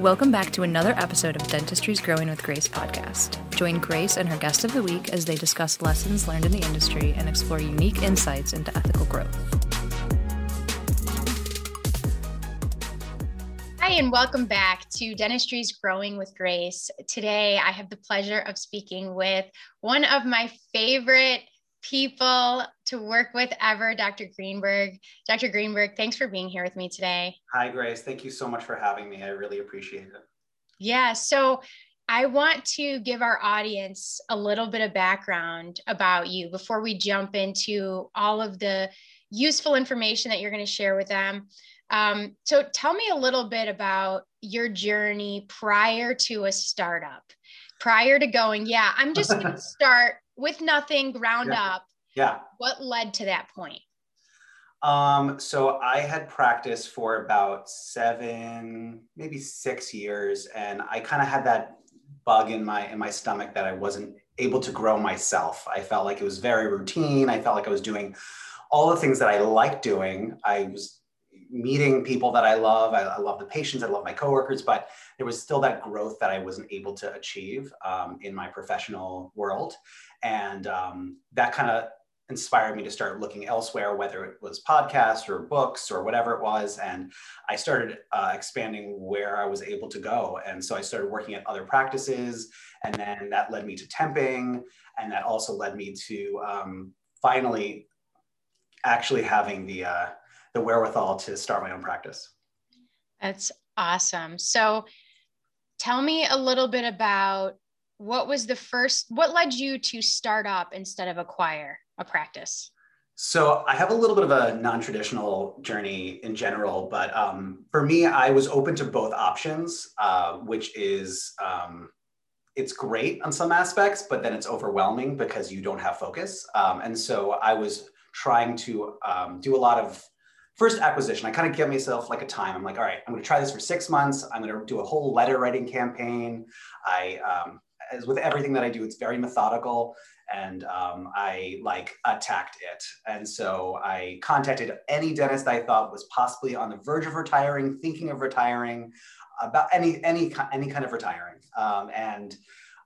Welcome back to another episode of Dentistry's Growing with Grace podcast. Join Grace and her guest of the week as they discuss lessons learned in the industry and explore unique insights into ethical growth. Hi, and welcome back to Dentistry's Growing with Grace. Today, I have the pleasure of speaking with one of my favorite people to work with ever, Dr. Greenberg. Dr. Greenberg, thanks for being here with me today. Hi, Grace. Thank you so much for having me. I really appreciate it. Yeah. So, I want to give our audience a little bit of background about you before we jump into all of the useful information that you're going to share with them. Um, so, tell me a little bit about your journey prior to a startup, prior to going, yeah, I'm just going to start with nothing, ground yeah. up. Yeah. What led to that point? Um, so I had practiced for about seven, maybe six years, and I kind of had that bug in my in my stomach that I wasn't able to grow myself. I felt like it was very routine. I felt like I was doing all the things that I like doing. I was meeting people that I love. I, I love the patients. I love my coworkers, but there was still that growth that I wasn't able to achieve um, in my professional world. And um, that kind of inspired me to start looking elsewhere, whether it was podcasts or books or whatever it was. And I started uh, expanding where I was able to go. And so I started working at other practices. And then that led me to temping. And that also led me to um, finally actually having the, uh, the wherewithal to start my own practice. That's awesome. So tell me a little bit about what was the first what led you to start up instead of acquire a practice so i have a little bit of a non-traditional journey in general but um, for me i was open to both options uh, which is um, it's great on some aspects but then it's overwhelming because you don't have focus um, and so i was trying to um, do a lot of first acquisition, I kind of give myself like a time. I'm like, all right, I'm going to try this for six months. I'm going to do a whole letter writing campaign. I, um, as with everything that I do, it's very methodical and um, I like attacked it. And so I contacted any dentist I thought was possibly on the verge of retiring, thinking of retiring, about any any any kind of retiring. Um, and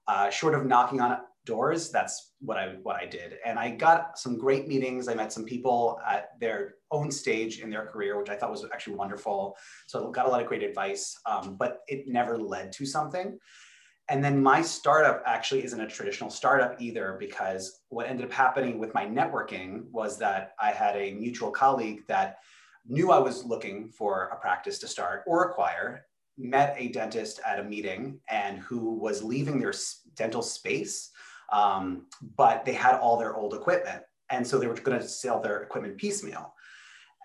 uh, short of knocking on doors, that's what I what I did. And I got some great meetings. I met some people at their own stage in their career, which I thought was actually wonderful. So I got a lot of great advice, um, but it never led to something. And then my startup actually isn't a traditional startup either, because what ended up happening with my networking was that I had a mutual colleague that knew I was looking for a practice to start or acquire, met a dentist at a meeting and who was leaving their dental space um, but they had all their old equipment. And so they were going to sell their equipment piecemeal.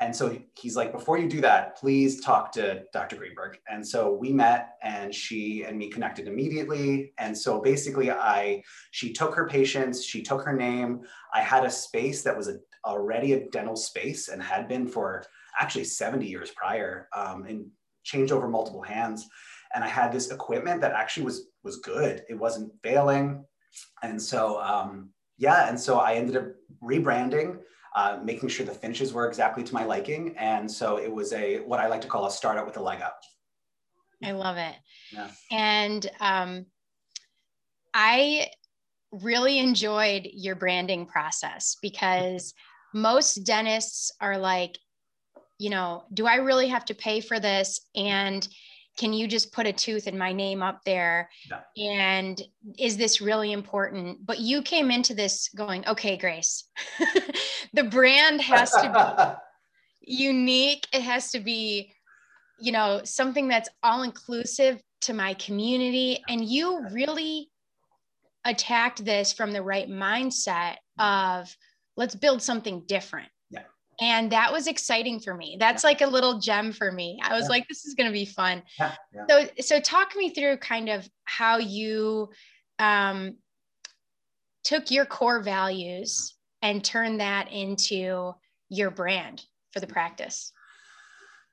And so he's like, before you do that, please talk to Dr. Greenberg. And so we met and she and me connected immediately. And so basically I, she took her patients, she took her name. I had a space that was a, already a dental space and had been for actually 70 years prior um, and changed over multiple hands. And I had this equipment that actually was, was good. It wasn't failing. And so, um, yeah, and so I ended up rebranding, uh, making sure the finishes were exactly to my liking. And so it was a what I like to call a startup with a leg up. I love it. Yeah. And um, I really enjoyed your branding process because most dentists are like, you know, do I really have to pay for this? And can you just put a tooth in my name up there? Yeah. and is this really important? But you came into this going okay grace the brand has to be unique. It has to be you know something that's all inclusive to my community. And you really attacked this from the right mindset of let's build something different and that was exciting for me that's yeah. like a little gem for me i was yeah. like this is going to be fun yeah. so so talk me through kind of how you um, took your core values and turned that into your brand for the practice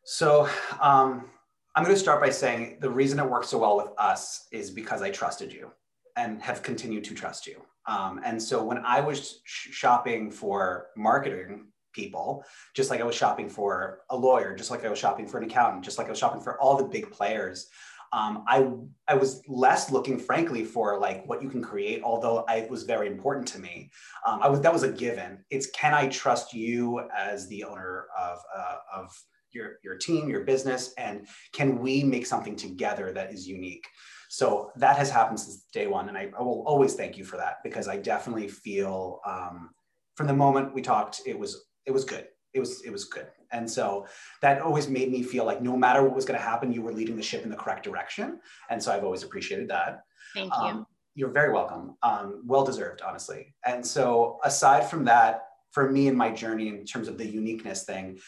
so um, i'm going to start by saying the reason it worked so well with us is because i trusted you and have continued to trust you um, and so when i was sh- shopping for marketing people, just like I was shopping for a lawyer, just like I was shopping for an accountant, just like I was shopping for all the big players. Um, I I was less looking, frankly, for like what you can create, although I was very important to me. Um, I was that was a given. It's can I trust you as the owner of uh, of your your team, your business, and can we make something together that is unique? So that has happened since day one, and I, I will always thank you for that because I definitely feel um, from the moment we talked, it was it was good. It was it was good, and so that always made me feel like no matter what was going to happen, you were leading the ship in the correct direction, and so I've always appreciated that. Thank you. Um, you're very welcome. Um, well deserved, honestly. And so aside from that, for me and my journey in terms of the uniqueness thing,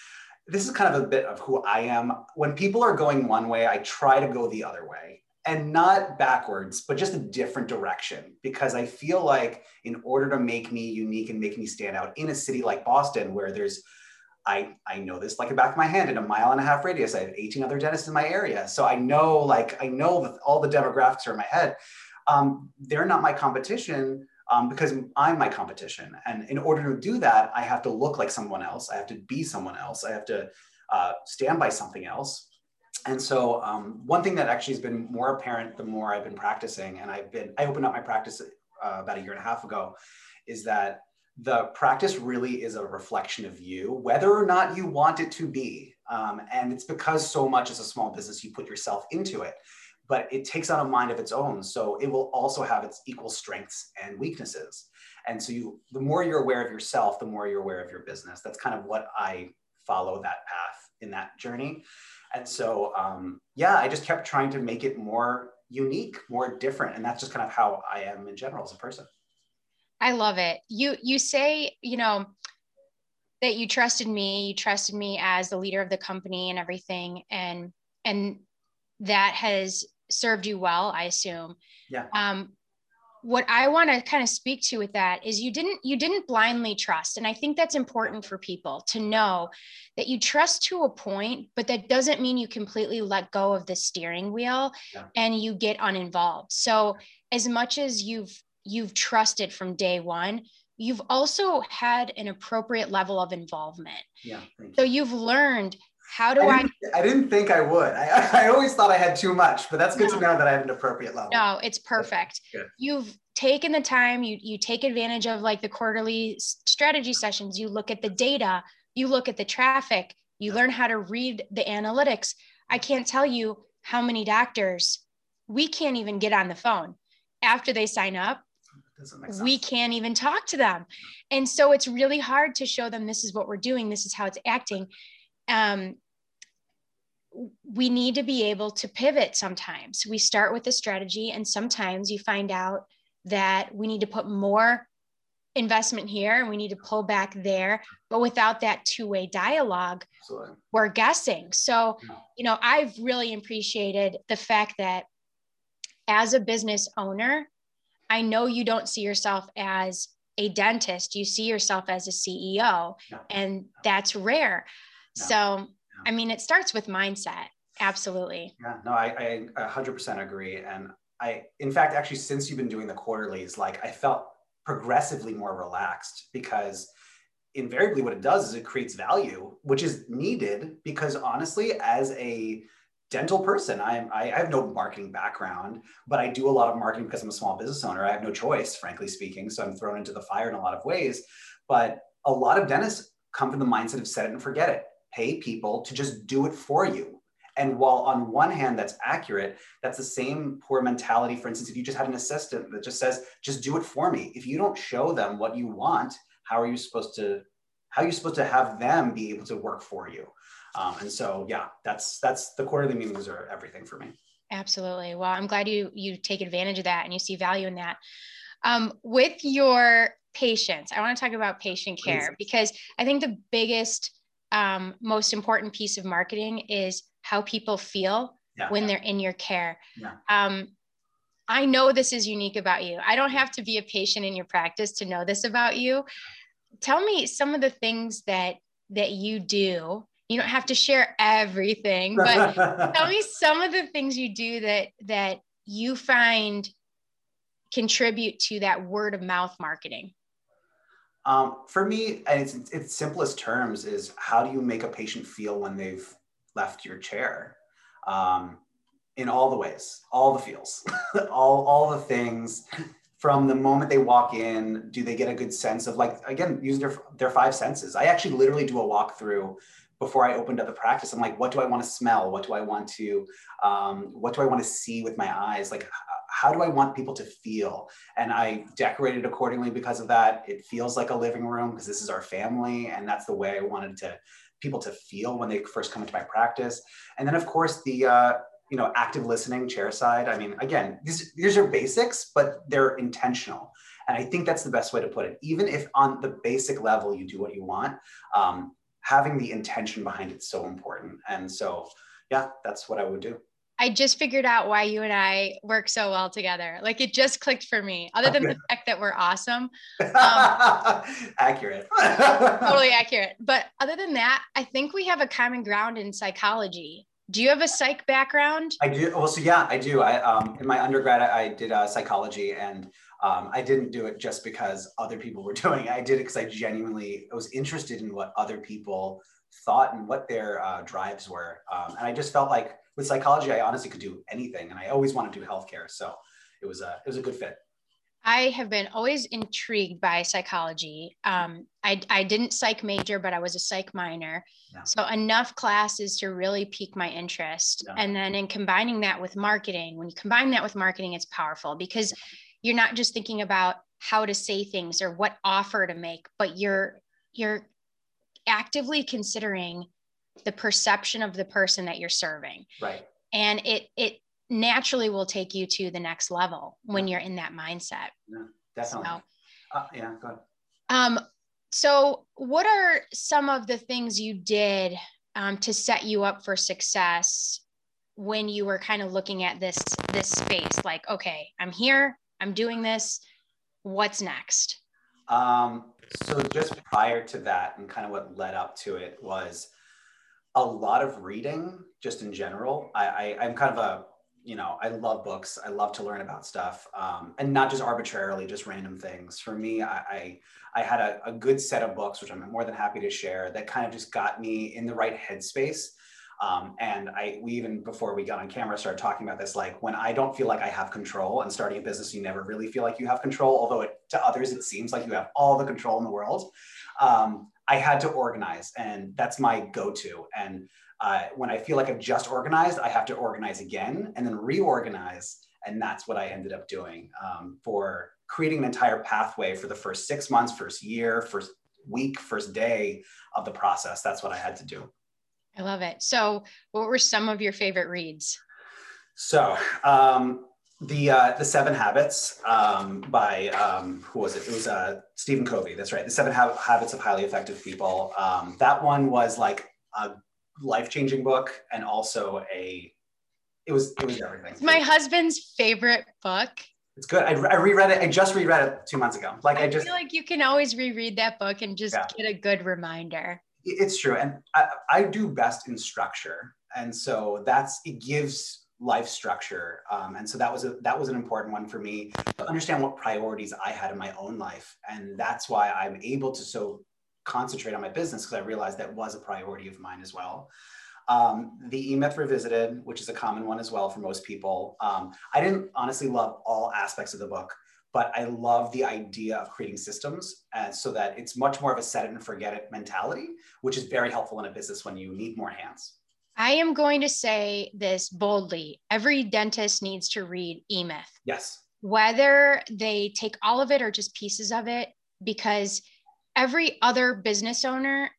this is kind of a bit of who I am. When people are going one way, I try to go the other way and not backwards, but just a different direction. Because I feel like in order to make me unique and make me stand out in a city like Boston, where there's I, I know this like the back of my hand in a mile and a half radius. I have 18 other dentists in my area. So I know like I know that all the demographics are in my head. Um, they're not my competition um, because I'm my competition. And in order to do that, I have to look like someone else. I have to be someone else. I have to uh, stand by something else and so um, one thing that actually has been more apparent the more I've been practicing, and I've been I opened up my practice uh, about a year and a half ago, is that the practice really is a reflection of you, whether or not you want it to be. Um, and it's because so much as a small business, you put yourself into it, but it takes on a mind of its own. So it will also have its equal strengths and weaknesses. And so you, the more you're aware of yourself, the more you're aware of your business. That's kind of what I follow that path in that journey. And so, um, yeah, I just kept trying to make it more unique, more different. And that's just kind of how I am in general as a person. I love it. You, you say, you know, that you trusted me, you trusted me as the leader of the company and everything. And, and that has served you well, I assume. Yeah. Um, what I want to kind of speak to with that is you didn't you didn't blindly trust and I think that's important for people to know that you trust to a point but that doesn't mean you completely let go of the steering wheel yeah. and you get uninvolved. So as much as you've you've trusted from day 1 you've also had an appropriate level of involvement. Yeah. So you've learned how do I? Didn't, I, I didn't think I would. I, I always thought I had too much, but that's good no. to know that I have an appropriate level. No, it's perfect. You've taken the time, you, you take advantage of like the quarterly strategy sessions, you look at the data, you look at the traffic, you learn how to read the analytics. I can't tell you how many doctors we can't even get on the phone after they sign up. We can't even talk to them. And so it's really hard to show them this is what we're doing, this is how it's acting um, we need to be able to pivot sometimes. We start with a strategy, and sometimes you find out that we need to put more investment here and we need to pull back there. But without that two way dialogue, Absolutely. we're guessing. So, you know, I've really appreciated the fact that as a business owner, I know you don't see yourself as a dentist, you see yourself as a CEO, and that's rare. So, I mean, it starts with mindset. Absolutely. Yeah, no, I, I 100% agree. And I, in fact, actually, since you've been doing the quarterlies, like I felt progressively more relaxed because invariably what it does is it creates value, which is needed because honestly, as a dental person, I'm, I, I have no marketing background, but I do a lot of marketing because I'm a small business owner. I have no choice, frankly speaking. So I'm thrown into the fire in a lot of ways. But a lot of dentists come from the mindset of set it and forget it pay people to just do it for you. And while on one hand that's accurate, that's the same poor mentality. For instance, if you just had an assistant that just says, just do it for me. If you don't show them what you want, how are you supposed to, how are you supposed to have them be able to work for you? Um, and so, yeah, that's, that's the quarterly meetings are everything for me. Absolutely. Well, I'm glad you, you take advantage of that and you see value in that. Um, with your patients, I want to talk about patient care because I think the biggest um, most important piece of marketing is how people feel yeah. when they're in your care. Yeah. Um, I know this is unique about you. I don't have to be a patient in your practice to know this about you. Tell me some of the things that that you do. You don't have to share everything, but tell me some of the things you do that that you find contribute to that word of mouth marketing. Um, for me, and it's, its simplest terms is how do you make a patient feel when they've left your chair? Um, in all the ways, all the feels, all all the things. From the moment they walk in, do they get a good sense of like again using their their five senses? I actually literally do a walkthrough before I opened up the practice. I'm like, what do I want to smell? What do I want to, um, what do I want to see with my eyes? Like, how do I want people to feel? And I decorated accordingly because of that. It feels like a living room because this is our family, and that's the way I wanted to people to feel when they first come into my practice. And then, of course, the uh, you know active listening chair side. I mean, again, these these are basics, but they're intentional. And I think that's the best way to put it. Even if on the basic level you do what you want, um, having the intention behind it's so important. And so, yeah, that's what I would do. I just figured out why you and I work so well together. Like it just clicked for me, other than the fact that we're awesome. Um, accurate. totally accurate. But other than that, I think we have a common ground in psychology. Do you have a psych background? I do. Well, so yeah, I do. I um, in my undergrad, I, I did uh, psychology, and um, I didn't do it just because other people were doing it. I did it because I genuinely was interested in what other people thought and what their uh, drives were. Um, and I just felt like with psychology, I honestly could do anything, and I always wanted to do healthcare. So it was a it was a good fit. I have been always intrigued by psychology. Um, I, I didn't psych major, but I was a psych minor. Yeah. So enough classes to really pique my interest. Yeah. And then in combining that with marketing, when you combine that with marketing, it's powerful because you're not just thinking about how to say things or what offer to make but you're you're actively considering the perception of the person that you're serving right and it it naturally will take you to the next level when you're in that mindset yeah, definitely so, uh, yeah go ahead. um so what are some of the things you did um, to set you up for success when you were kind of looking at this this space like okay i'm here I'm doing this. What's next? Um, so just prior to that, and kind of what led up to it was a lot of reading, just in general. I, I am kind of a you know I love books. I love to learn about stuff, um, and not just arbitrarily, just random things. For me, I I, I had a, a good set of books, which I'm more than happy to share, that kind of just got me in the right headspace um, and I, we even before we got on camera started talking about this. Like when I don't feel like I have control, and starting a business, you never really feel like you have control. Although it, to others, it seems like you have all the control in the world. Um, I had to organize, and that's my go-to. And uh, when I feel like I've just organized, I have to organize again and then reorganize. And that's what I ended up doing um, for creating an entire pathway for the first six months, first year, first week, first day of the process. That's what I had to do. I love it. So, what were some of your favorite reads? So, um, the uh, the Seven Habits um, by um, who was it? It was uh, Stephen Covey. That's right. The Seven ha- Habits of Highly Effective People. Um, that one was like a life changing book, and also a it was it was everything. It's my husband's favorite book. It's good. I, I reread it. I just reread it two months ago. Like I, I just feel like you can always reread that book and just yeah. get a good reminder it's true and I, I, do best in structure and so that's it gives life structure. Um, and so that was a that was an important one for me to understand what priorities i had in my own life. And that's why i'm able to so concentrate on my business because i realized that was a priority of mine as well. Um, the e-myth revisited which is a common one as well for most people. Um, i didn't honestly love all aspects of the book but I love the idea of creating systems and so that it's much more of a set it and forget it mentality, which is very helpful in a business when you need more hands. I am going to say this boldly. Every dentist needs to read eMyth. Yes. Whether they take all of it or just pieces of it, because every other business owner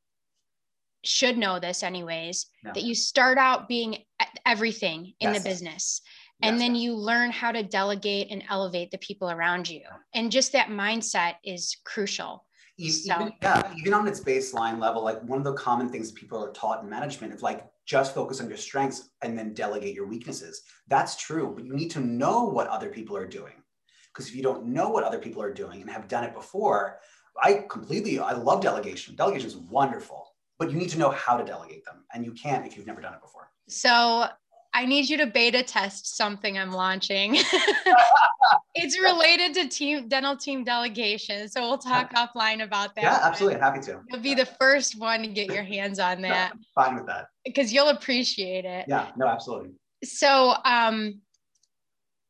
should know this anyways no. that you start out being everything in yes. the business and then you learn how to delegate and elevate the people around you and just that mindset is crucial even, so. yeah even on its baseline level like one of the common things people are taught in management is like just focus on your strengths and then delegate your weaknesses. That's true but you need to know what other people are doing. Because if you don't know what other people are doing and have done it before i completely i love delegation. Delegation is wonderful but you need to know how to delegate them and you can't if you've never done it before. So I need you to beta test something I'm launching. it's related to team dental team delegation. So we'll talk offline about that. Yeah, absolutely. Happy to. You'll be the first one to get your hands on that. Fine with that. Because you'll appreciate it. Yeah, no, absolutely. So, um,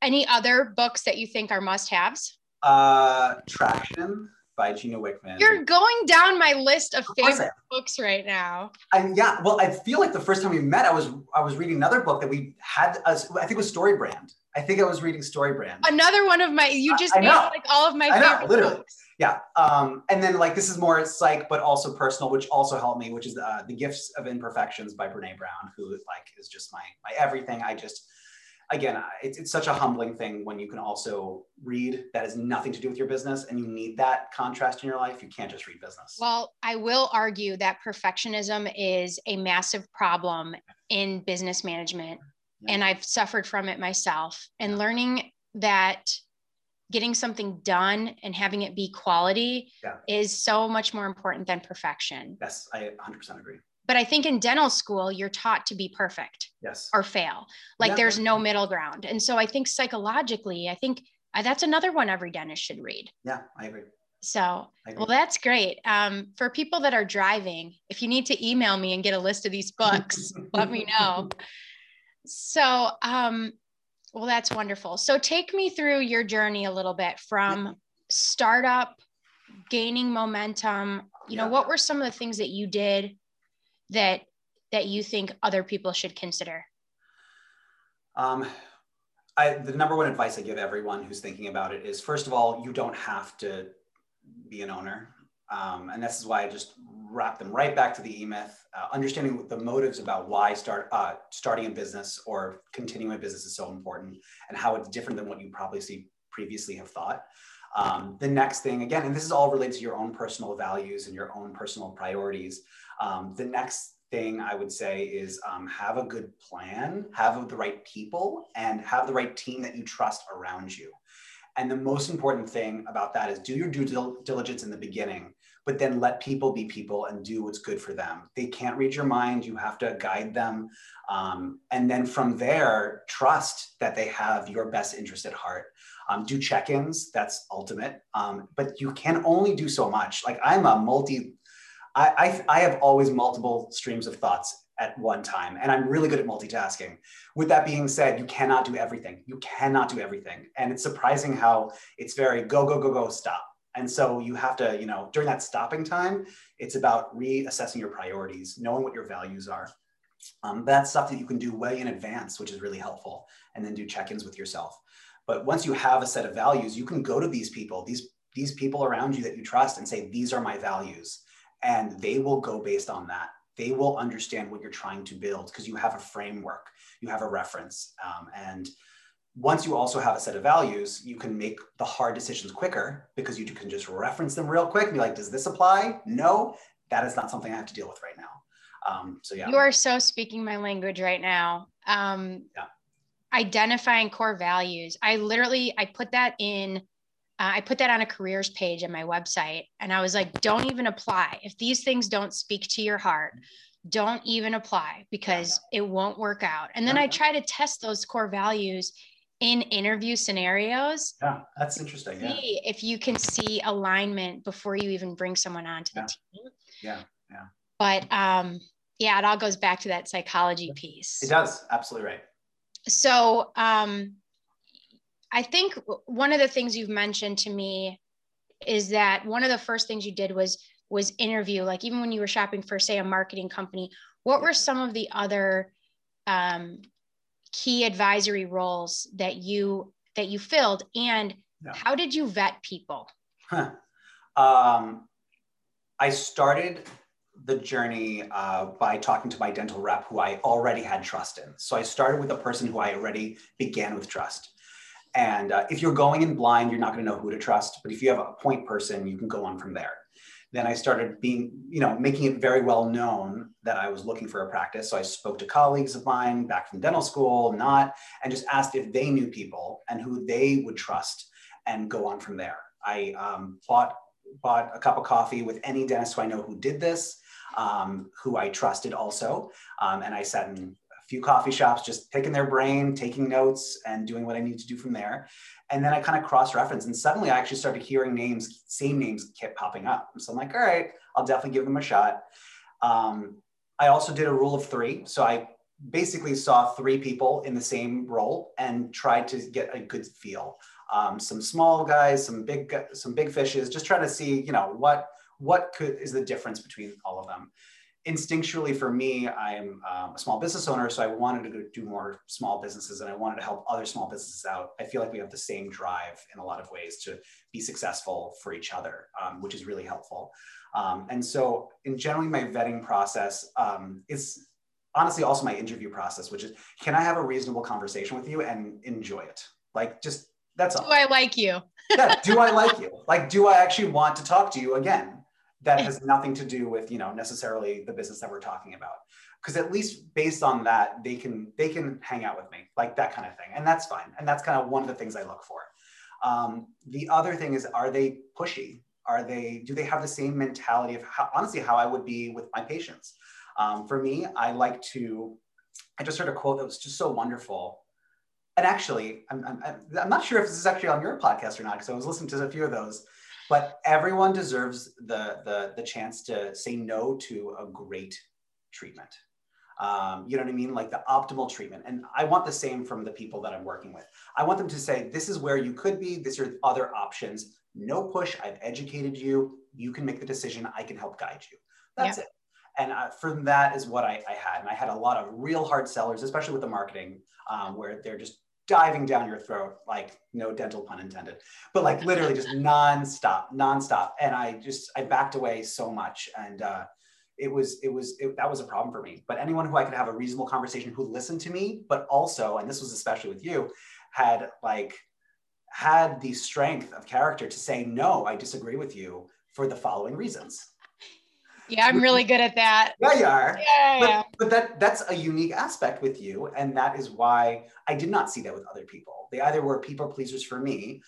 any other books that you think are must-haves? Uh, Traction by Gino Wickman. You're going down my list of, favorite books right now. And yeah, well, I feel like the first time we met, I was I was reading another book that we had. I think it was Story Brand. I think I was reading Story Brand. Another one of my. You just I, I like all of my I favorite know, literally. books. Yeah, um, and then like this is more psych, but also personal, which also helped me, which is uh, the Gifts of Imperfections by Brene Brown, who like is just my my everything. I just again, it's, it's such a humbling thing when you can also read that has nothing to do with your business and you need that contrast in your life. You can't just read business. Well, I will argue that perfectionism is a massive problem in business management. Yeah. And I've suffered from it myself. And learning that getting something done and having it be quality yeah. is so much more important than perfection. Yes, I 100% agree. But I think in dental school, you're taught to be perfect yes. or fail. Like yeah. there's no middle ground. And so I think psychologically, I think uh, that's another one every dentist should read. Yeah, I agree. So, well, that's great. Um, for people that are driving, if you need to email me and get a list of these books, let me know. So, um, well, that's wonderful. So, take me through your journey a little bit from startup, gaining momentum. You know, what were some of the things that you did that that you think other people should consider? Um, I, the number one advice I give everyone who's thinking about it is first of all, you don't have to be an owner. Um, and this is why I just wrap them right back to the e-myth. Uh, understanding the motives about why start uh, starting a business or continuing a business is so important, and how it's different than what you probably see previously have thought. Um, the next thing, again, and this is all related to your own personal values and your own personal priorities. Um, the next thing I would say is um, have a good plan, have the right people, and have the right team that you trust around you. And the most important thing about that is do your due diligence in the beginning, but then let people be people and do what's good for them. They can't read your mind. You have to guide them. Um, and then from there, trust that they have your best interest at heart. Um, do check-ins. That's ultimate. Um, but you can only do so much. Like I'm a multi I, I, I have always multiple streams of thoughts at one time, and I'm really good at multitasking. With that being said, you cannot do everything. You cannot do everything. And it's surprising how it's very go, go, go, go, stop. And so you have to, you know, during that stopping time, it's about reassessing your priorities, knowing what your values are. Um, that's stuff that you can do way in advance, which is really helpful, and then do check-ins with yourself. But once you have a set of values, you can go to these people, these these people around you that you trust, and say, "These are my values." and they will go based on that. They will understand what you're trying to build because you have a framework you have a reference um, and once you also have a set of values you can make the hard decisions quicker because you can just reference them real quick and be like does this apply? No that is not something i have to deal with right now. Um, so yeah. You are so speaking my language right now. Um, yeah. Identifying core values i literally i put that in uh, I put that on a careers page on my website. And I was like, don't even apply. If these things don't speak to your heart, don't even apply because it won't work out. And then I try to test those core values in interview scenarios. Yeah, that's interesting. Yeah. if you can see alignment before you even bring someone onto yeah. the team. Yeah, yeah. But um, yeah, it all goes back to that psychology piece. It does. Absolutely right. So um, I think one of the things you've mentioned to me is that one of the first things you did was was interview like even when you were shopping for say a marketing company what were some of the other um, key advisory roles that you that you filled and yeah. how did you vet people huh. um, i started the journey uh, by talking to my dental rep who i already had trust in so i started with a person who i already began with trust and uh, if you're going in blind, you're not going to know who to trust. But if you have a point person, you can go on from there. Then I started being, you know, making it very well known that I was looking for a practice. So I spoke to colleagues of mine back from dental school, not, and just asked if they knew people and who they would trust and go on from there. I um, bought bought a cup of coffee with any dentist who I know who did this, um, who I trusted also, um, and I sat in a few coffee shops, just picking their brain, taking notes, and doing what I need to do from there. And then I kind of cross reference, and suddenly I actually started hearing names, same names kept popping up. So I'm like, all right, I'll definitely give them a shot. Um, I also did a rule of three. So I basically saw three people in the same role and tried to get a good feel. Um, some small guys, some big, some big fishes, just trying to see, you know, what what could is the difference between all of them. Instinctually, for me, I'm um, a small business owner, so I wanted to do more small businesses, and I wanted to help other small businesses out. I feel like we have the same drive in a lot of ways to be successful for each other, um, which is really helpful. Um, and so, in generally, my vetting process um, is honestly also my interview process, which is can I have a reasonable conversation with you and enjoy it? Like, just that's all. Do I like you? yeah. Do I like you? Like, do I actually want to talk to you again? That has nothing to do with you know necessarily the business that we're talking about. Because at least based on that, they can they can hang out with me like that kind of thing, and that's fine. And that's kind of one of the things I look for. Um, the other thing is, are they pushy? Are they do they have the same mentality of how, honestly how I would be with my patients? Um, for me, I like to, I just heard a quote that was just so wonderful. And actually, I'm, I'm, I'm not sure if this is actually on your podcast or not, because I was listening to a few of those, but everyone deserves the, the, the chance to say no to a great treatment. Um, you know what I mean? Like the optimal treatment. And I want the same from the people that I'm working with. I want them to say, this is where you could be, these are other options. No push. I've educated you. You can make the decision. I can help guide you. That's yeah. it and uh, from that is what I, I, had. And I had a lot of real hard sellers, especially with the marketing, um, where they're just diving down your throat, like no dental pun intended, but like literally just nonstop, nonstop. And I just, I backed away so much. And uh, it was, it was, it, that was a problem for me. But anyone who I could have a reasonable conversation who listened to me, but also, and this was especially with you, had like, had the strength of character to say, no, I disagree with you for the following reasons yeah, I'm really good at that. Yeah, you are. Yeah, but, but that that's a unique aspect with you, and that is why I did not see that with other people. They either were people pleasers for me,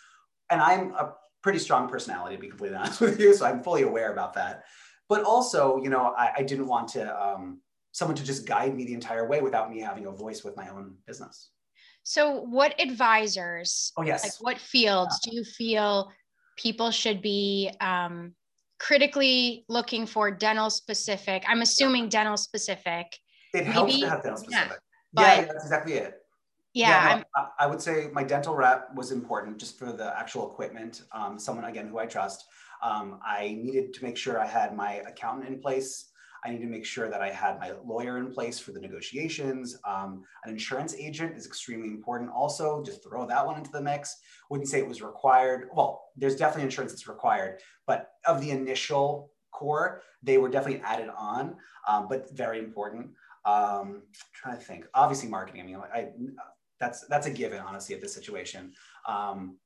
and I'm a pretty strong personality to be completely honest with you, so I'm fully aware about that. But also, you know, I, I didn't want to um, someone to just guide me the entire way without me having a voice with my own business. So, what advisors? Oh yes. Like, what fields yeah. do you feel people should be? Um, critically looking for dental specific. I'm assuming dental specific. It maybe. helps to have dental specific. Yeah, yeah that's exactly it. Yeah, yeah no, I would say my dental rep was important just for the actual equipment. Um, someone again who I trust. Um, I needed to make sure I had my accountant in place I need to make sure that I had my lawyer in place for the negotiations. Um, an insurance agent is extremely important also. Just throw that one into the mix. Wouldn't say it was required. Well, there's definitely insurance that's required, but of the initial core, they were definitely added on, um, but very important. Um, trying to think. Obviously, marketing. I mean, I, that's that's a given, honestly, at this situation. Um,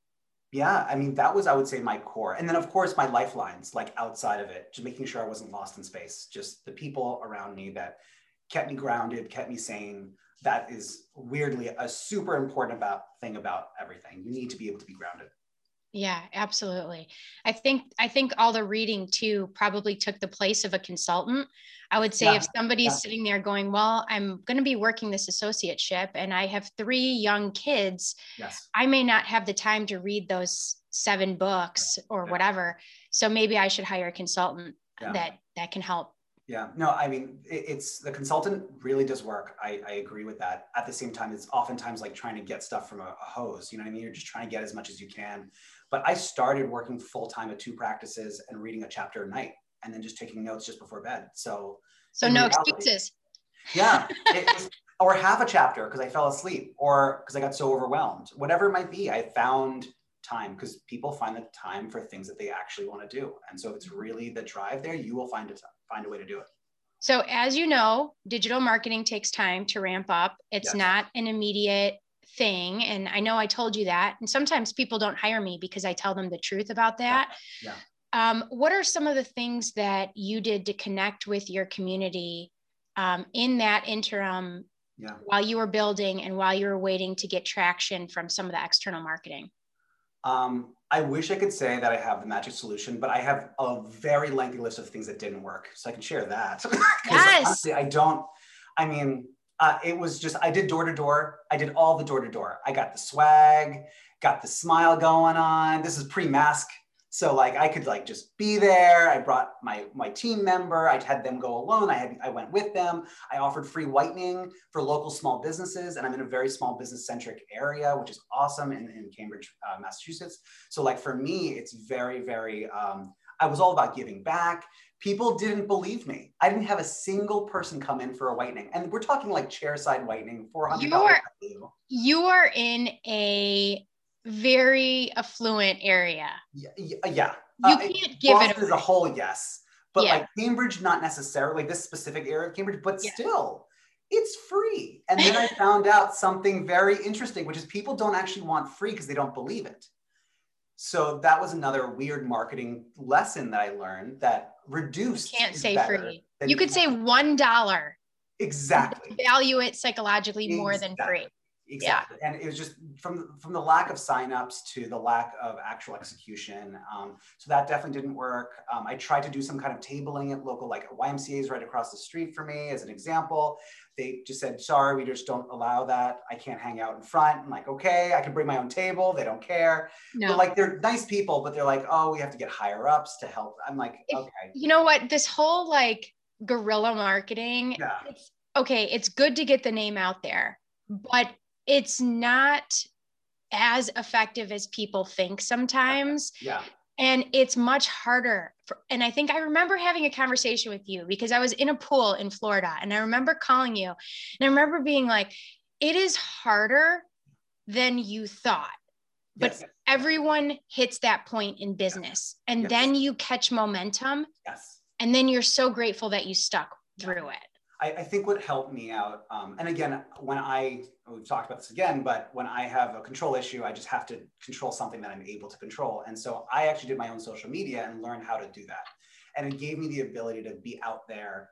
yeah, I mean, that was, I would say, my core. And then, of course, my lifelines, like outside of it, just making sure I wasn't lost in space, just the people around me that kept me grounded, kept me sane. That is weirdly a super important about thing about everything. You need to be able to be grounded. Yeah, absolutely. I think I think all the reading too probably took the place of a consultant. I would say yeah, if somebody's yeah. sitting there going, "Well, I'm going to be working this associateship and I have 3 young kids, yes. I may not have the time to read those 7 books or yeah. whatever. So maybe I should hire a consultant that that can help yeah, no, I mean, it, it's the consultant really does work. I, I agree with that. At the same time, it's oftentimes like trying to get stuff from a, a hose. You know what I mean? You're just trying to get as much as you can. But I started working full time at two practices and reading a chapter a night and then just taking notes just before bed. So, so no reality, excuses. Yeah. Was, or half a chapter because I fell asleep or because I got so overwhelmed. Whatever it might be, I found time because people find the time for things that they actually want to do. And so if it's really the drive there, you will find it find a way to do it. So as you know, digital marketing takes time to ramp up. It's yes. not an immediate thing and i know i told you that and sometimes people don't hire me because i tell them the truth about that yeah. yeah. Um, what are some of the things that you did to connect with your community um, in that interim yeah. while you were building and while you were waiting to get traction from some of the external marketing um, I wish I could say that I have the magic solution, but I have a very lengthy list of things that didn't work. So I can share that. yes. honestly, I don't, I mean, uh, it was just I did door to door. I did all the door to door. I got the swag, got the smile going on. This is pre mask So like I could like just be there. I brought my my team member. I had them go alone. I had I went with them. I offered free whitening for local small businesses, and I'm in a very small business centric area, which is awesome in, in Cambridge, uh, Massachusetts. So like for me, it's very very. Um, I was all about giving back. People didn't believe me. I didn't have a single person come in for a whitening, and we're talking like chairside whitening, four hundred. You are you are in a very affluent area. Yeah, yeah. You uh, can't give Boston it away. as a whole, yes, but yeah. like Cambridge, not necessarily this specific area of Cambridge, but yeah. still, it's free. And then I found out something very interesting, which is people don't actually want free because they don't believe it. So that was another weird marketing lesson that I learned that reduced. You can't say free. You could say one dollar. Exactly. Value it psychologically exactly. more than free. Exactly. Yeah. And it was just from from the lack of signups to the lack of actual execution. Um, so that definitely didn't work. Um, I tried to do some kind of tabling at local, like YMCA is right across the street for me as an example. They just said, sorry, we just don't allow that. I can't hang out in front. I'm like, okay, I can bring my own table. They don't care. No. But like they're nice people, but they're like, oh, we have to get higher ups to help. I'm like, if, okay. You know what? This whole like guerrilla marketing, yeah. it's okay, it's good to get the name out there, but it's not as effective as people think sometimes. Yeah. And it's much harder. For, and I think I remember having a conversation with you because I was in a pool in Florida and I remember calling you and I remember being like, it is harder than you thought. But yes. everyone hits that point in business and yes. then you catch momentum. Yes. And then you're so grateful that you stuck through it. I, I think what helped me out, um, and again, when I, we've talked about this again, but when I have a control issue, I just have to control something that I'm able to control. And so I actually did my own social media and learned how to do that. And it gave me the ability to be out there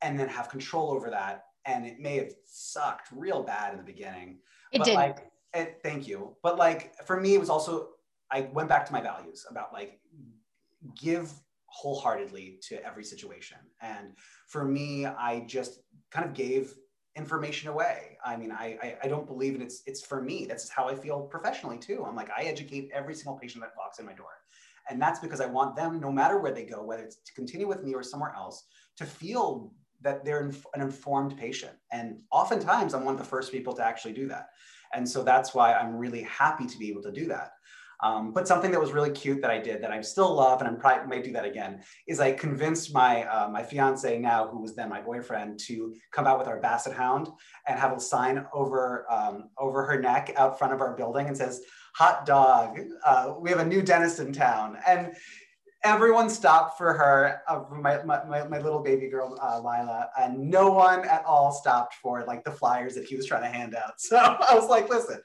and then have control over that. And it may have sucked real bad in the beginning. It but did. Like, it, thank you. But like for me, it was also, I went back to my values about like give wholeheartedly to every situation. And for me, I just kind of gave information away. I mean, I, I, I don't believe in it's it's for me. That's how I feel professionally too. I'm like I educate every single patient that walks in my door, and that's because I want them, no matter where they go, whether it's to continue with me or somewhere else, to feel that they're an informed patient. And oftentimes, I'm one of the first people to actually do that. And so that's why I'm really happy to be able to do that. Um, but something that was really cute that I did that I still love, and I probably might do that again, is I convinced my uh, my fiance now, who was then my boyfriend, to come out with our basset hound and have a sign over um, over her neck out front of our building and says "Hot dog." Uh, we have a new dentist in town, and everyone stopped for her, uh, my, my, my, little baby girl, uh, Lila, and no one at all stopped for like the flyers that he was trying to hand out. So I was like, listen,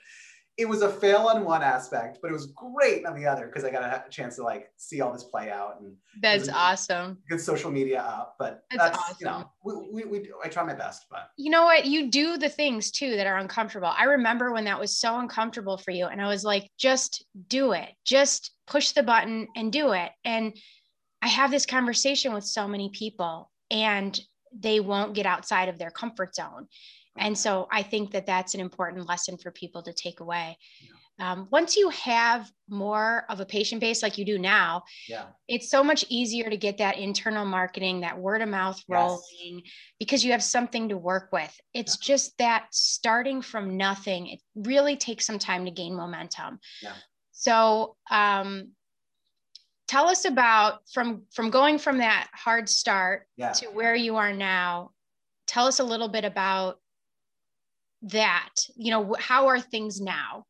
it was a fail on one aspect, but it was great on the other because I got a chance to like see all this play out and that's awesome. Good social media up, but that's, that's awesome. you know we, we, we I try my best, but you know what you do the things too that are uncomfortable. I remember when that was so uncomfortable for you, and I was like, just do it, just push the button and do it. And I have this conversation with so many people, and they won't get outside of their comfort zone and so I think that that's an important lesson for people to take away. Um, once you have more of a patient base like you do now, yeah. it's so much easier to get that internal marketing, that word of mouth rolling, yes. because you have something to work with. It's yeah. just that starting from nothing, it really takes some time to gain momentum. Yeah. So, um, tell us about from from going from that hard start yeah. to where you are now. Tell us a little bit about that you know how are things now?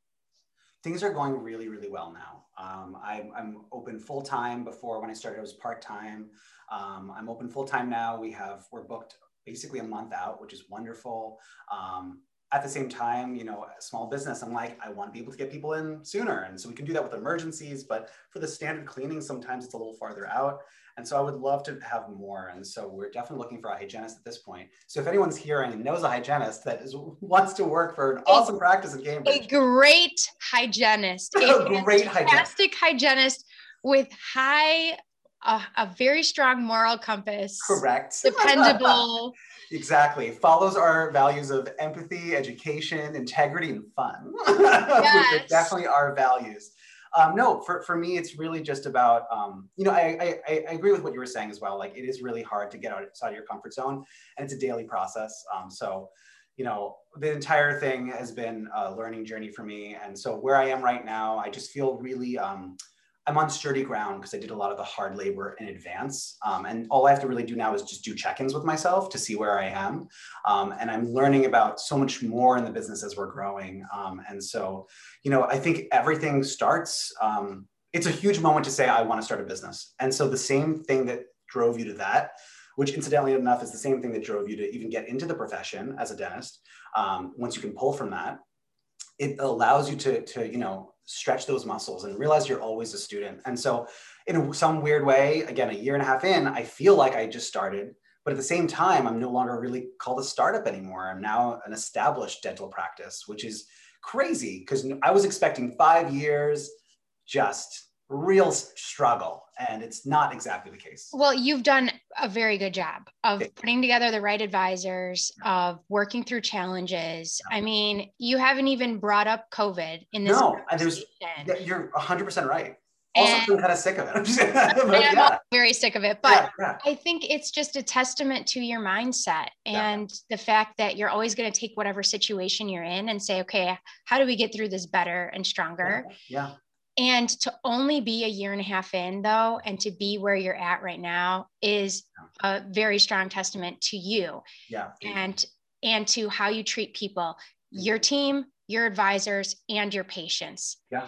Things are going really really well now. Um, I'm, I'm open full time before when i started it was part-time. Um, i'm open full time now. We have we're booked basically a month out which is wonderful. Um, at the same time, you know, small business, I'm like, I want to be able to get people in sooner. And so we can do that with emergencies, but for the standard cleaning, sometimes it's a little farther out. And so I would love to have more. And so we're definitely looking for a hygienist at this point. So if anyone's hearing and knows a hygienist that is wants to work for an awesome practice in Cambridge, a great hygienist, a, a great fantastic hygienist. hygienist with high, uh, a very strong moral compass. Correct. Dependable. exactly. Follows our values of empathy, education, integrity, and fun, yes. definitely our values. Um, no, for, for me, it's really just about, um, you know, I, I, I, agree with what you were saying as well. Like it is really hard to get outside of your comfort zone and it's a daily process. Um, so, you know, the entire thing has been a learning journey for me. And so where I am right now, I just feel really, um, I'm on sturdy ground because I did a lot of the hard labor in advance. Um, and all I have to really do now is just do check-ins with myself to see where I am. Um, and I'm learning about so much more in the business as we're growing. Um, and so, you know, I think everything starts, um, it's a huge moment to say, I want to start a business. And so the same thing that drove you to that, which incidentally enough is the same thing that drove you to even get into the profession as a dentist. Um, once you can pull from that, it allows you to, to, you know, stretch those muscles and realize you're always a student. And so, in some weird way, again, a year and a half in, I feel like I just started. But at the same time, I'm no longer really called a startup anymore. I'm now an established dental practice, which is crazy because I was expecting five years, just real struggle and it's not exactly the case well you've done a very good job of putting together the right advisors of working through challenges i mean you haven't even brought up covid in this no there's you're 100% right also and, I'm kind of sick of it. yeah. I'm very sick of it. But yeah, yeah. I think it's just a testament to your mindset and the fact that you're always going to take whatever situation you're in and say, okay, how do we get through this better and stronger? Yeah. And to only be a year and a half in, though, and to be where you're at right now is a very strong testament to you. Yeah. And and to how you treat people, mm-hmm. your team, your advisors, and your patients. Yeah.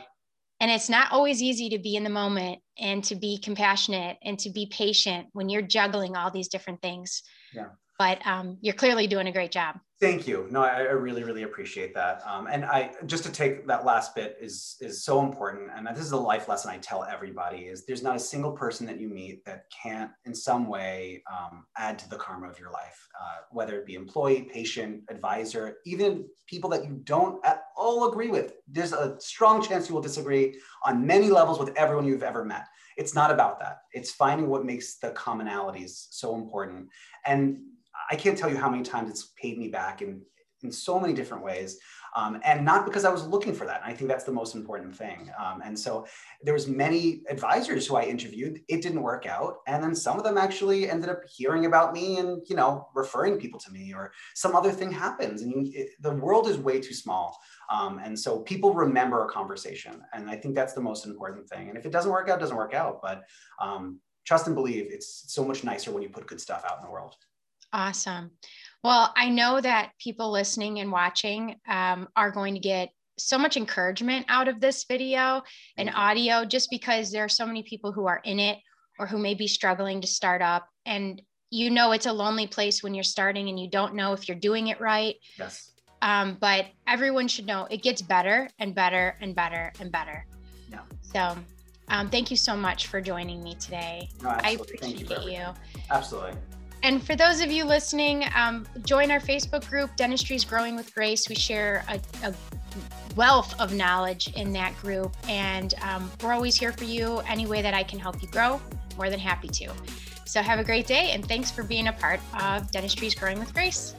And it's not always easy to be in the moment and to be compassionate and to be patient when you're juggling all these different things. Yeah. But um, you're clearly doing a great job. Thank you. No, I, I really, really appreciate that. Um, and I just to take that last bit is is so important. And this is a life lesson I tell everybody: is there's not a single person that you meet that can't, in some way, um, add to the karma of your life, uh, whether it be employee, patient, advisor, even people that you don't at all agree with. There's a strong chance you will disagree on many levels with everyone you've ever met. It's not about that. It's finding what makes the commonalities so important. And I can't tell you how many times it's paid me back in, in so many different ways. Um, and not because I was looking for that. And I think that's the most important thing. Um, and so there was many advisors who I interviewed. It didn't work out, and then some of them actually ended up hearing about me and you know referring people to me, or some other thing happens. And you, it, the world is way too small, um, and so people remember a conversation, and I think that's the most important thing. And if it doesn't work out, doesn't work out. But um, trust and believe. It's so much nicer when you put good stuff out in the world. Awesome. Well, I know that people listening and watching um, are going to get so much encouragement out of this video and audio just because there are so many people who are in it or who may be struggling to start up. And you know, it's a lonely place when you're starting and you don't know if you're doing it right. Yes. Um, but everyone should know it gets better and better and better and better. Yeah. So um, thank you so much for joining me today. No, I appreciate you, you. Absolutely. And for those of you listening, um, join our Facebook group, Dentistry is Growing with Grace. We share a, a wealth of knowledge in that group. And um, we're always here for you any way that I can help you grow. More than happy to. So have a great day and thanks for being a part of Dentistry is Growing with Grace.